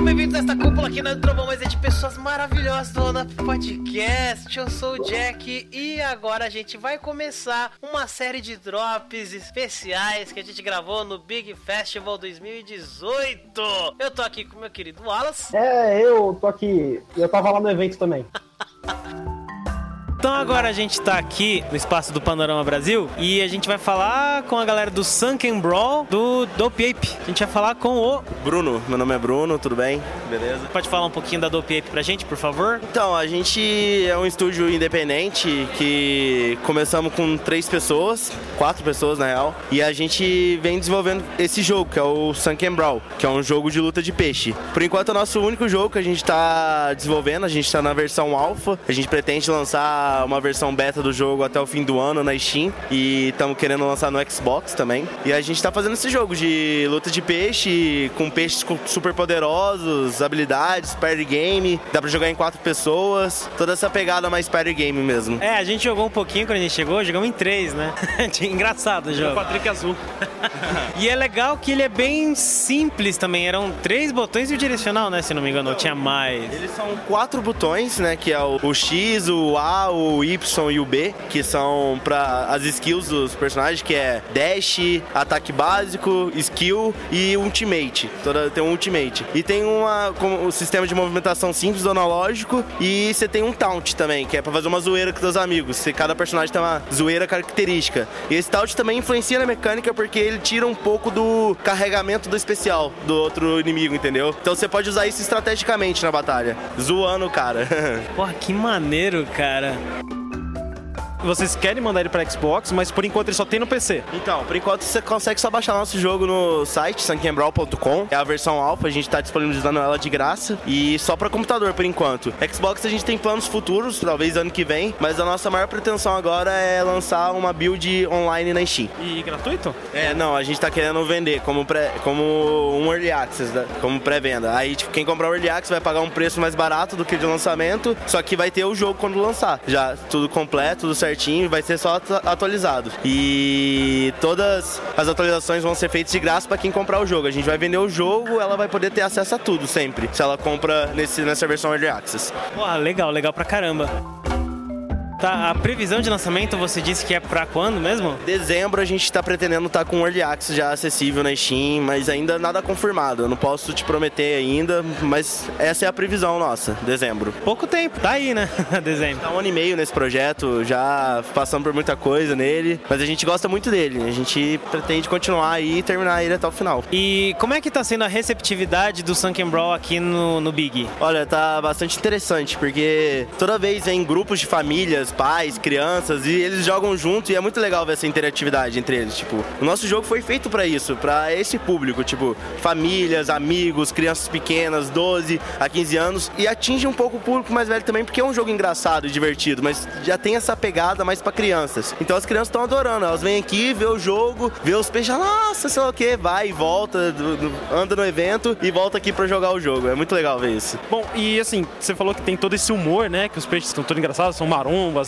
Sejam bem-vindos a esta cúpula aqui na Trovão, mas é de pessoas maravilhosas do Lona Podcast. Eu sou o Jack e agora a gente vai começar uma série de drops especiais que a gente gravou no Big Festival 2018. Eu tô aqui com meu querido Wallace. É, eu tô aqui. Eu tava lá no evento também. Então agora a gente tá aqui no espaço do Panorama Brasil e a gente vai falar com a galera do Sunken Brawl do Dope Ape. A gente vai falar com o Bruno, meu nome é Bruno, tudo bem? Beleza? Pode falar um pouquinho da Dope Ape pra gente, por favor? Então, a gente é um estúdio independente que começamos com três pessoas, quatro pessoas na real, e a gente vem desenvolvendo esse jogo, que é o Sunken Brawl, que é um jogo de luta de peixe. Por enquanto é o nosso único jogo que a gente tá desenvolvendo, a gente tá na versão alpha, a gente pretende lançar uma versão beta do jogo até o fim do ano na Steam e estamos querendo lançar no Xbox também. E a gente está fazendo esse jogo de luta de peixe, com peixes super poderosos, habilidades, party game, dá pra jogar em quatro pessoas, toda essa pegada mais party game mesmo. É, a gente jogou um pouquinho quando a gente chegou, jogamos em três, né? Engraçado o jogo. O Patrick Azul. e é legal que ele é bem simples também, eram três botões e o direcional, né? Se não me engano, tinha mais. Eles são quatro botões, né? Que é o, o X, o A, o Y e o B, que são para as skills dos personagens, que é dash, ataque básico, skill e ultimate. Toda tem um ultimate. E tem uma com um sistema de movimentação simples analógico e você tem um taunt também, que é para fazer uma zoeira com seus amigos. Se cada personagem tem uma zoeira característica. E esse taunt também influencia na mecânica porque ele tira um pouco do carregamento do especial do outro inimigo, entendeu? Então você pode usar isso estrategicamente na batalha, zoando o cara. Porra, que maneiro, cara you vocês querem mandar ele para Xbox, mas por enquanto ele só tem no PC. Então, por enquanto você consegue só baixar nosso jogo no site sunkenbrawl.com. É a versão alfa, a gente tá disponibilizando ela de graça e só para computador por enquanto. Xbox a gente tem planos futuros, talvez ano que vem, mas a nossa maior pretensão agora é lançar uma build online na Steam. E gratuito? É, não, a gente tá querendo vender como, pré, como um early access, né? como pré-venda. Aí, tipo, quem comprar o early access vai pagar um preço mais barato do que de lançamento, só que vai ter o jogo quando lançar. Já tudo completo, tudo certo certinho, vai ser só atualizado. E todas as atualizações vão ser feitas de graça para quem comprar o jogo. A gente vai vender o jogo, ela vai poder ter acesso a tudo sempre, se ela compra nesse, nessa versão Early Access. Pô, legal, legal pra caramba. Tá, a previsão de lançamento você disse que é pra quando mesmo? Dezembro a gente está pretendendo estar tá com o Early Access já acessível na Steam, mas ainda nada confirmado. Eu não posso te prometer ainda, mas essa é a previsão nossa, dezembro. Pouco tempo, tá aí, né? dezembro. Tá um ano e meio nesse projeto, já passamos por muita coisa nele, mas a gente gosta muito dele. A gente pretende continuar aí e terminar ele até o final. E como é que tá sendo a receptividade do Sunken Brawl aqui no, no Big? Olha, tá bastante interessante, porque toda vez vem grupos de famílias pais, crianças, e eles jogam junto e é muito legal ver essa interatividade entre eles. Tipo, o nosso jogo foi feito para isso, para esse público, tipo, famílias, amigos, crianças pequenas, 12 a 15 anos, e atinge um pouco o público mais velho também, porque é um jogo engraçado e divertido, mas já tem essa pegada mais para crianças. Então as crianças estão adorando, elas vêm aqui, vê o jogo, vê os peixes, nossa, sei lá o que, vai e volta, anda no evento e volta aqui para jogar o jogo. É muito legal ver isso. Bom, e assim, você falou que tem todo esse humor, né? Que os peixes estão todos engraçados, são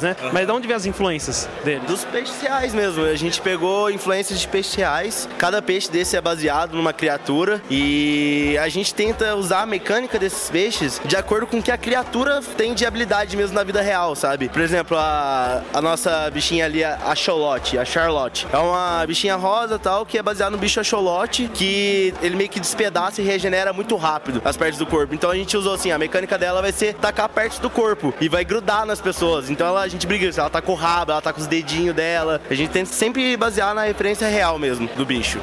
né? Uhum. Mas de onde vem as influências dele? Dos peixes reais mesmo. A gente pegou influências de peixes reais. Cada peixe desse é baseado numa criatura e a gente tenta usar a mecânica desses peixes de acordo com o que a criatura tem de habilidade mesmo na vida real, sabe? Por exemplo, a, a nossa bichinha ali, a Charlotte, a Charlotte. É uma bichinha rosa tal que é baseada no bicho Axolote que ele meio que despedaça e regenera muito rápido as partes do corpo. Então a gente usou assim, a mecânica dela vai ser tacar partes do corpo e vai grudar nas pessoas. Então ela a gente briga. Ela tá com o rabo, ela tá com os dedinhos dela. A gente tenta sempre basear na referência real mesmo do bicho.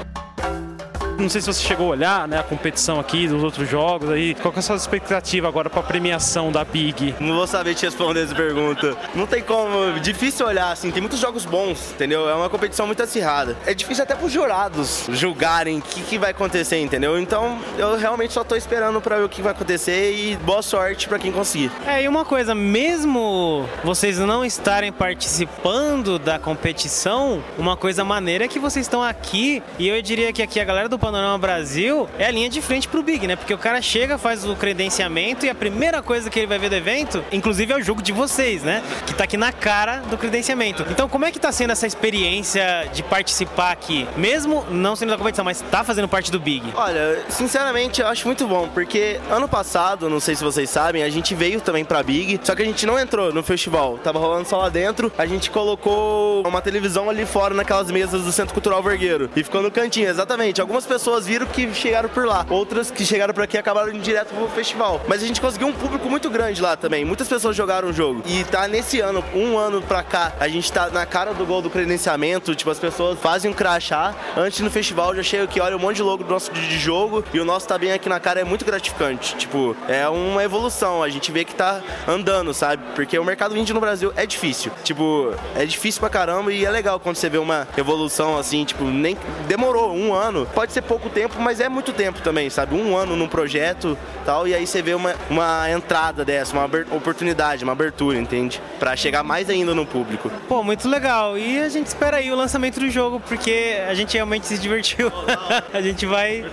Não sei se você chegou a olhar né, a competição aqui dos outros jogos aí. Qual que é a sua expectativa agora para a premiação da Big? Não vou saber te responder essa pergunta. Não tem como. Difícil olhar, assim. Tem muitos jogos bons, entendeu? É uma competição muito acirrada. É difícil até pros jurados julgarem o que, que vai acontecer, entendeu? Então eu realmente só tô esperando para ver o que vai acontecer e boa sorte para quem conseguir. É, e uma coisa, mesmo vocês não estarem participando da competição, uma coisa maneira é que vocês estão aqui e eu diria que aqui a galera do Panorama Brasil é a linha de frente pro Big, né? Porque o cara chega, faz o credenciamento e a primeira coisa que ele vai ver do evento, inclusive é o jogo de vocês, né? Que tá aqui na cara do credenciamento. Então, como é que tá sendo essa experiência de participar aqui? Mesmo não sendo da competição, mas tá fazendo parte do Big? Olha, sinceramente, eu acho muito bom, porque ano passado, não sei se vocês sabem, a gente veio também pra Big, só que a gente não entrou no festival. Tava rolando só lá dentro, a gente colocou uma televisão ali fora naquelas mesas do Centro Cultural Vergueiro. E ficou no cantinho, exatamente. Algumas pessoas viram que chegaram por lá, outras que chegaram por aqui acabaram indo direto pro festival. Mas a gente conseguiu um público muito grande lá também. Muitas pessoas jogaram o jogo. E tá nesse ano, um ano pra cá, a gente tá na cara do gol do credenciamento. Tipo, as pessoas fazem um crachá. Antes no festival já chega aqui, olha um monte de logo do nosso de jogo. E o nosso tá bem aqui na cara, é muito gratificante. Tipo, é uma evolução. A gente vê que tá andando, sabe? Porque o mercado indie no Brasil é difícil. Tipo, é difícil pra caramba e é legal quando você vê uma evolução assim, tipo, nem demorou um ano. Pode ser pouco tempo, mas é muito tempo também, sabe? Um ano num projeto tal, e aí você vê uma, uma entrada dessa, uma oportunidade, uma abertura, entende? Pra chegar mais ainda no público. Pô, muito legal. E a gente espera aí o lançamento do jogo, porque a gente realmente se divertiu. a gente vai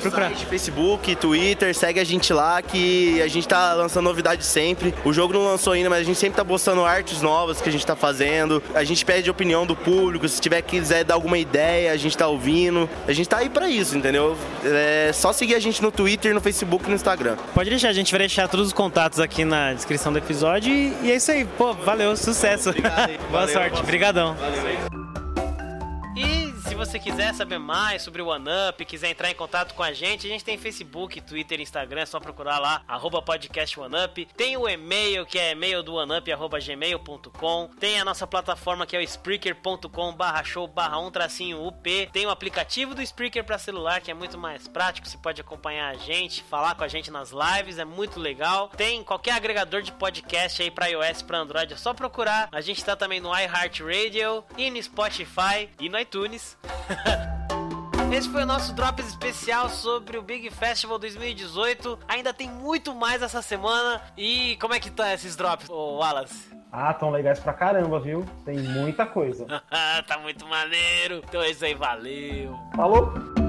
procurar. Site, Facebook, Twitter, segue a gente lá que a gente tá lançando novidades sempre. O jogo não lançou ainda, mas a gente sempre tá postando artes novas que a gente tá fazendo. A gente pede opinião do público, se tiver quiser dar alguma ideia, a gente tá ouvindo. A gente tá aí pra isso, entendeu? É só seguir a gente no Twitter, no Facebook e no Instagram. Pode deixar, a gente vai deixar todos os contatos aqui na descrição do episódio e, e é isso aí. Pô, valeu, sucesso. Obrigado, Boa valeu, sorte, obrigadão. Valeu você quiser saber mais sobre o OneUp, quiser entrar em contato com a gente, a gente tem Facebook, Twitter, Instagram, é só procurar lá, arroba podcast OneUp. Tem o e-mail, que é e-mail do OneUp, arroba gmail.com. Tem a nossa plataforma, que é o spreaker.com barra show barra um tracinho UP. Tem o aplicativo do Spreaker para celular, que é muito mais prático, você pode acompanhar a gente, falar com a gente nas lives, é muito legal. Tem qualquer agregador de podcast aí para iOS, para Android, é só procurar. A gente tá também no iHeartRadio e no Spotify e no iTunes. Esse foi o nosso Drops especial sobre o Big Festival 2018. Ainda tem muito mais essa semana. E como é que tá esses drops, ô Wallace? Ah, tão legais pra caramba, viu? Tem muita coisa. tá muito maneiro. Então é isso aí, valeu. Falou!